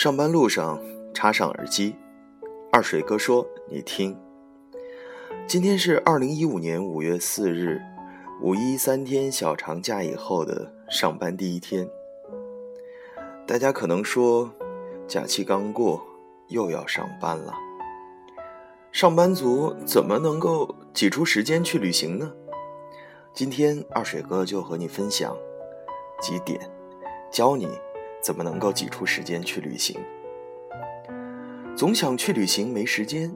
上班路上插上耳机，二水哥说：“你听，今天是二零一五年五月四日，五一三天小长假以后的上班第一天。大家可能说，假期刚过，又要上班了。上班族怎么能够挤出时间去旅行呢？今天二水哥就和你分享几点，教你。”怎么能够挤出时间去旅行？总想去旅行没时间，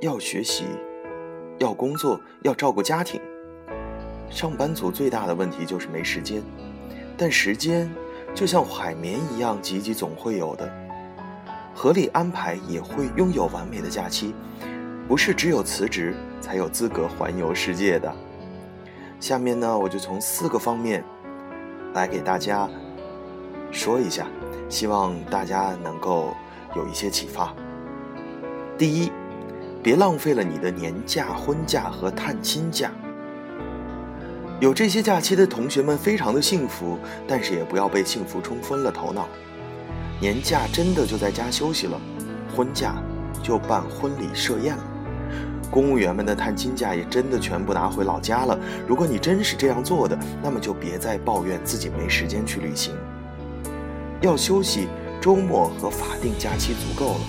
要学习，要工作，要照顾家庭。上班族最大的问题就是没时间，但时间就像海绵一样，挤挤总会有的。合理安排也会拥有完美的假期，不是只有辞职才有资格环游世界的。下面呢，我就从四个方面来给大家。说一下，希望大家能够有一些启发。第一，别浪费了你的年假、婚假和探亲假。有这些假期的同学们非常的幸福，但是也不要被幸福冲昏了头脑。年假真的就在家休息了，婚假就办婚礼设宴了，公务员们的探亲假也真的全部拿回老家了。如果你真是这样做的，那么就别再抱怨自己没时间去旅行。要休息，周末和法定假期足够了。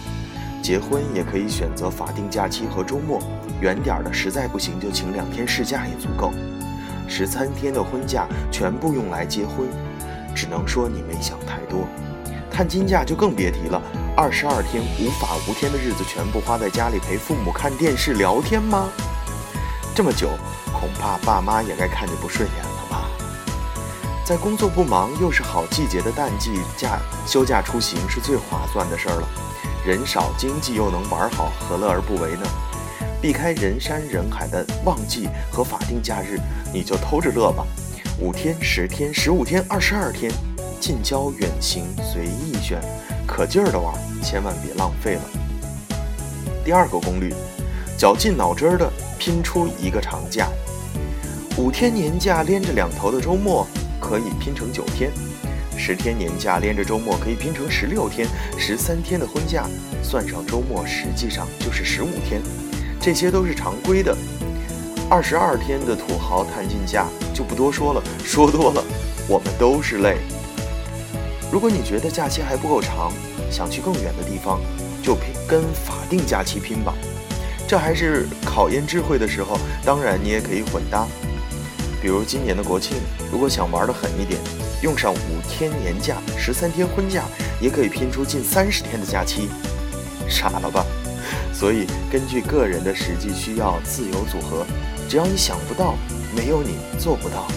结婚也可以选择法定假期和周末，远点儿的实在不行就请两天事假也足够。十三天的婚假全部用来结婚，只能说你没想太多。探亲假就更别提了，二十二天无法无天的日子全部花在家里陪父母看电视聊天吗？这么久，恐怕爸妈也该看着不顺眼了。在工作不忙又是好季节的淡季假休假出行是最划算的事儿了，人少经济又能玩好，何乐而不为呢？避开人山人海的旺季和法定假日，你就偷着乐吧。五天、十天、十五天、二十二天，近郊远行随意选，可劲儿的玩，千万别浪费了。第二个攻略，绞尽脑汁儿的拼出一个长假，五天年假连着两头的周末。可以拼成九天，十天年假连着周末可以拼成十六天，十三天的婚假算上周末，实际上就是十五天，这些都是常规的。二十二天的土豪探亲假就不多说了，说多了我们都是累。如果你觉得假期还不够长，想去更远的地方，就拼跟法定假期拼吧。这还是考验智慧的时候，当然你也可以混搭。比如今年的国庆，如果想玩的狠一点，用上五天年假、十三天婚假，也可以拼出近三十天的假期，傻了吧？所以根据个人的实际需要自由组合，只要你想不到，没有你做不到。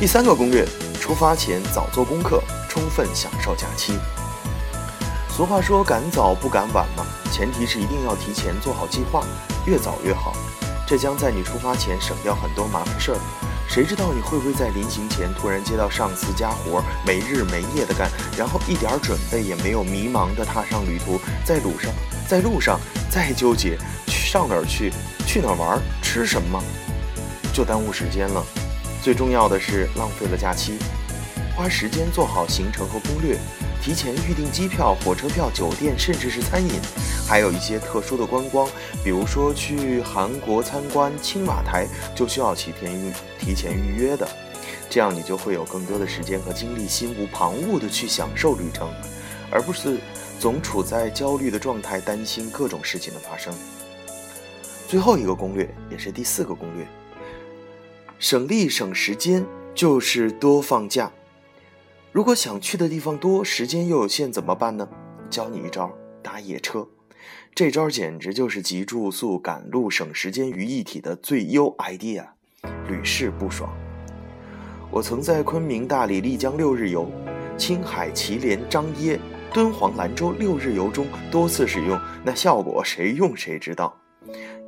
第三个攻略：出发前早做功课，充分享受假期。俗话说赶早不赶晚嘛，前提是一定要提前做好计划，越早越好。这将在你出发前省掉很多麻烦事儿。谁知道你会不会在临行前突然接到上司加活儿，没日没夜的干，然后一点准备也没有，迷茫的踏上旅途，在路上，在路上再纠结去上哪儿去，去哪儿玩，吃什么，就耽误时间了。最重要的是浪费了假期，花时间做好行程和攻略。提前预订机票、火车票、酒店，甚至是餐饮，还有一些特殊的观光，比如说去韩国参观青瓦台，就需要提前预提前预约的。这样你就会有更多的时间和精力，心无旁骛地去享受旅程，而不是总处在焦虑的状态，担心各种事情的发生。最后一个攻略，也是第四个攻略，省力省时间，就是多放假。如果想去的地方多，时间又有限，怎么办呢？教你一招，搭夜车。这招简直就是集住宿、赶路、省时间于一体的最优 idea，屡试不爽。我曾在昆明、大理、丽江六日游，青海、祁连、张掖、敦煌、兰州六日游中多次使用，那效果谁用谁知道。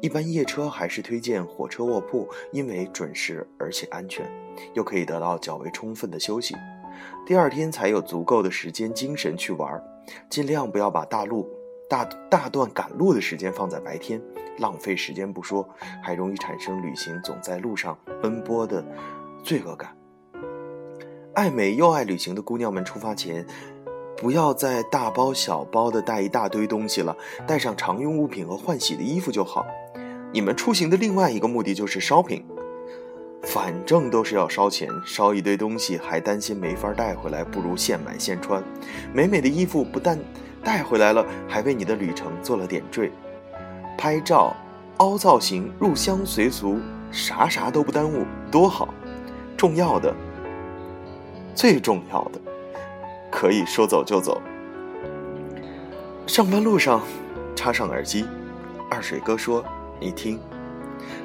一般夜车还是推荐火车卧铺，因为准时而且安全，又可以得到较为充分的休息。第二天才有足够的时间、精神去玩，尽量不要把大路、大大段赶路的时间放在白天，浪费时间不说，还容易产生旅行总在路上奔波的罪恶感。爱美又爱旅行的姑娘们出发前，不要再大包小包的带一大堆东西了，带上常用物品和换洗的衣服就好。你们出行的另外一个目的就是 shopping，反正都是要烧钱，烧一堆东西还担心没法带回来，不如现买现穿。美美的衣服不但带回来了，还为你的旅程做了点缀。拍照、凹造型、入乡随俗，啥啥都不耽误，多好！重要的，最重要的，可以说走就走。上班路上，插上耳机，二水哥说：“你听。”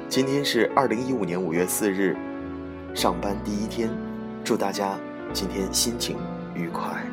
今天是二零一五年五月四日，上班第一天，祝大家今天心情愉快。